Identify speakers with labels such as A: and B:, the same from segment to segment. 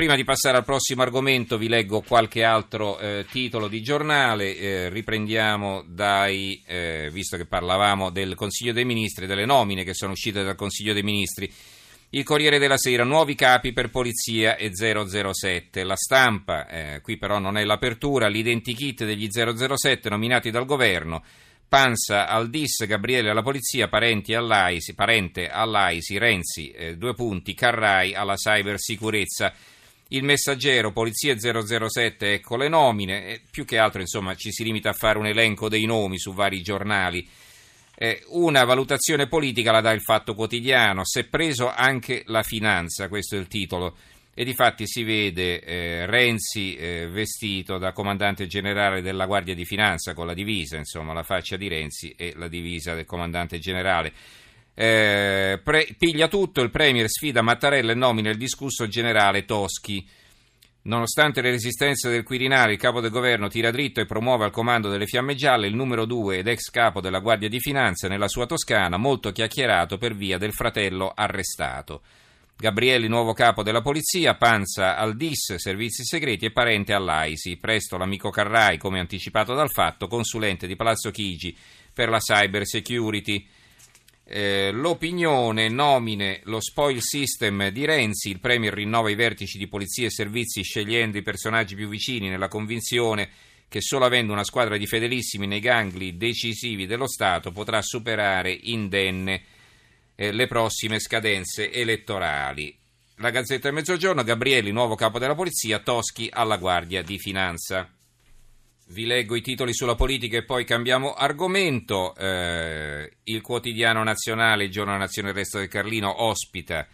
A: Prima di passare al prossimo argomento vi leggo qualche altro eh, titolo di giornale, eh, riprendiamo dai, eh, visto che parlavamo del Consiglio dei Ministri, delle nomine che sono uscite dal Consiglio dei Ministri. Il Corriere della Sera, nuovi capi per Polizia e 007. La stampa, eh, qui però non è l'apertura, l'identikit degli 007 nominati dal governo. Panza al DIS, Gabriele alla Polizia, parenti all'AISI, parente all'AISI, Renzi, eh, due punti, Carrai alla cybersicurezza. Il messaggero, Polizia 007, ecco le nomine, e più che altro insomma ci si limita a fare un elenco dei nomi su vari giornali. Eh, una valutazione politica la dà il Fatto Quotidiano, se preso anche la finanza, questo è il titolo. E difatti si vede eh, Renzi eh, vestito da comandante generale della Guardia di Finanza con la divisa, insomma la faccia di Renzi e la divisa del comandante generale. Eh, pre- piglia tutto, il Premier sfida Mattarella e nomina il discusso generale Toschi. Nonostante le resistenze del Quirinale, il capo del governo tira dritto e promuove al comando delle fiamme gialle il numero 2 ed ex capo della Guardia di Finanza nella sua Toscana, molto chiacchierato per via del fratello arrestato. Gabrielli, nuovo capo della polizia, Panza al DIS, servizi segreti e parente all'AISI. Presto l'amico Carrai, come anticipato dal fatto, consulente di Palazzo Chigi per la cyber security. Eh, l'opinione nomine lo spoil system di Renzi, il Premier rinnova i vertici di polizia e servizi scegliendo i personaggi più vicini nella convinzione che solo avendo una squadra di fedelissimi nei gangli decisivi dello Stato potrà superare indenne eh, le prossime scadenze elettorali. La Gazzetta del Mezzogiorno, Gabrielli, nuovo capo della polizia, Toschi alla Guardia di Finanza. Vi leggo i titoli sulla politica e poi cambiamo argomento. Eh, il quotidiano nazionale, il giorno nazione il resto del Carlino, ospita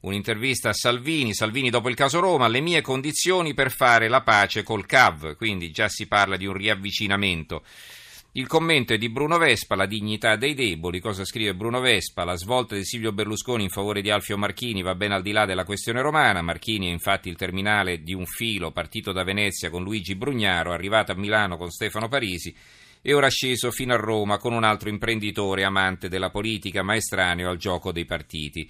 A: un'intervista a Salvini. Salvini dopo il caso Roma, le mie condizioni per fare la pace col CAV, quindi già si parla di un riavvicinamento. Il commento è di Bruno Vespa, la dignità dei deboli. Cosa scrive Bruno Vespa? La svolta di Silvio Berlusconi in favore di Alfio Marchini va ben al di là della questione romana. Marchini è infatti il terminale di un filo partito da Venezia con Luigi Brugnaro, arrivato a Milano con Stefano Parisi e ora sceso fino a Roma con un altro imprenditore amante della politica ma estraneo al gioco dei partiti.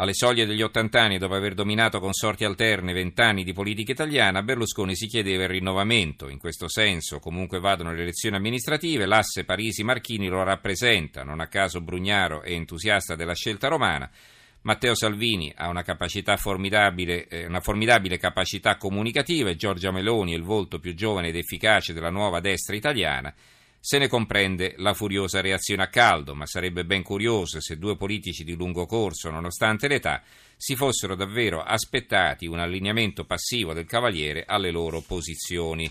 A: Alle soglie degli 80 anni, dopo aver dominato con sorti alterne vent'anni di politica italiana, Berlusconi si chiedeva il rinnovamento. In questo senso, comunque vadano le elezioni amministrative, l'asse Parisi-Marchini lo rappresenta. Non a caso Brugnaro è entusiasta della scelta romana. Matteo Salvini ha una, formidabile, eh, una formidabile capacità comunicativa e Giorgia Meloni è il volto più giovane ed efficace della nuova destra italiana. Se ne comprende la furiosa reazione a caldo, ma sarebbe ben curioso se due politici di lungo corso, nonostante l'età, si fossero davvero aspettati un allineamento passivo del Cavaliere alle loro posizioni.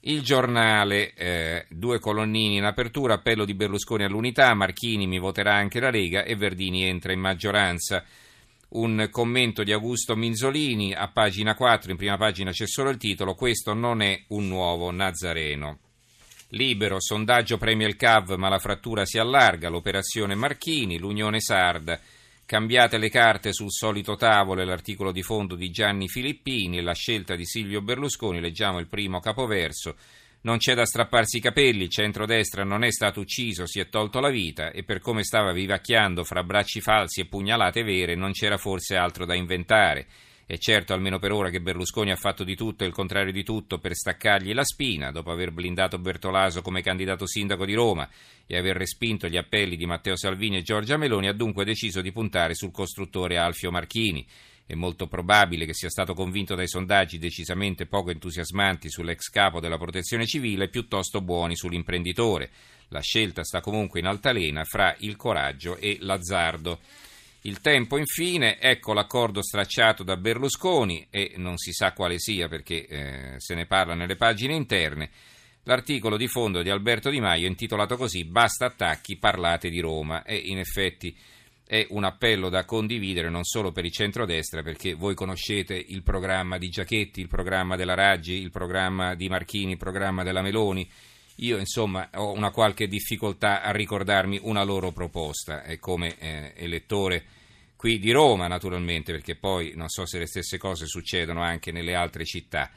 A: Il giornale, eh, due colonnini in apertura, appello di Berlusconi all'unità, Marchini mi voterà anche la Lega e Verdini entra in maggioranza. Un commento di Augusto Minzolini, a pagina 4, in prima pagina c'è solo il titolo, questo non è un nuovo Nazareno. Libero, sondaggio premia il CAV ma la frattura si allarga, l'operazione Marchini, l'Unione Sarda. Cambiate le carte sul solito tavolo e l'articolo di fondo di Gianni Filippini e la scelta di Silvio Berlusconi, leggiamo il primo capoverso. Non c'è da strapparsi i capelli, il centrodestra non è stato ucciso, si è tolto la vita e per come stava vivacchiando fra bracci falsi e pugnalate vere non c'era forse altro da inventare. È certo, almeno per ora, che Berlusconi ha fatto di tutto e il contrario di tutto per staccargli la spina, dopo aver blindato Bertolaso come candidato sindaco di Roma e aver respinto gli appelli di Matteo Salvini e Giorgia Meloni, ha dunque deciso di puntare sul costruttore Alfio Marchini. È molto probabile che sia stato convinto dai sondaggi decisamente poco entusiasmanti sull'ex capo della protezione civile e piuttosto buoni sull'imprenditore. La scelta sta comunque in altalena fra il coraggio e l'azzardo. Il tempo, infine, ecco l'accordo stracciato da Berlusconi e non si sa quale sia perché eh, se ne parla nelle pagine interne. L'articolo di fondo di Alberto Di Maio è intitolato così Basta attacchi, parlate di Roma e in effetti è un appello da condividere non solo per il centrodestra perché voi conoscete il programma di Giachetti, il programma della Raggi, il programma di Marchini, il programma della Meloni. Io insomma ho una qualche difficoltà a ricordarmi una loro proposta e come eh, elettore qui di Roma naturalmente perché poi non so se le stesse cose succedono anche nelle altre città.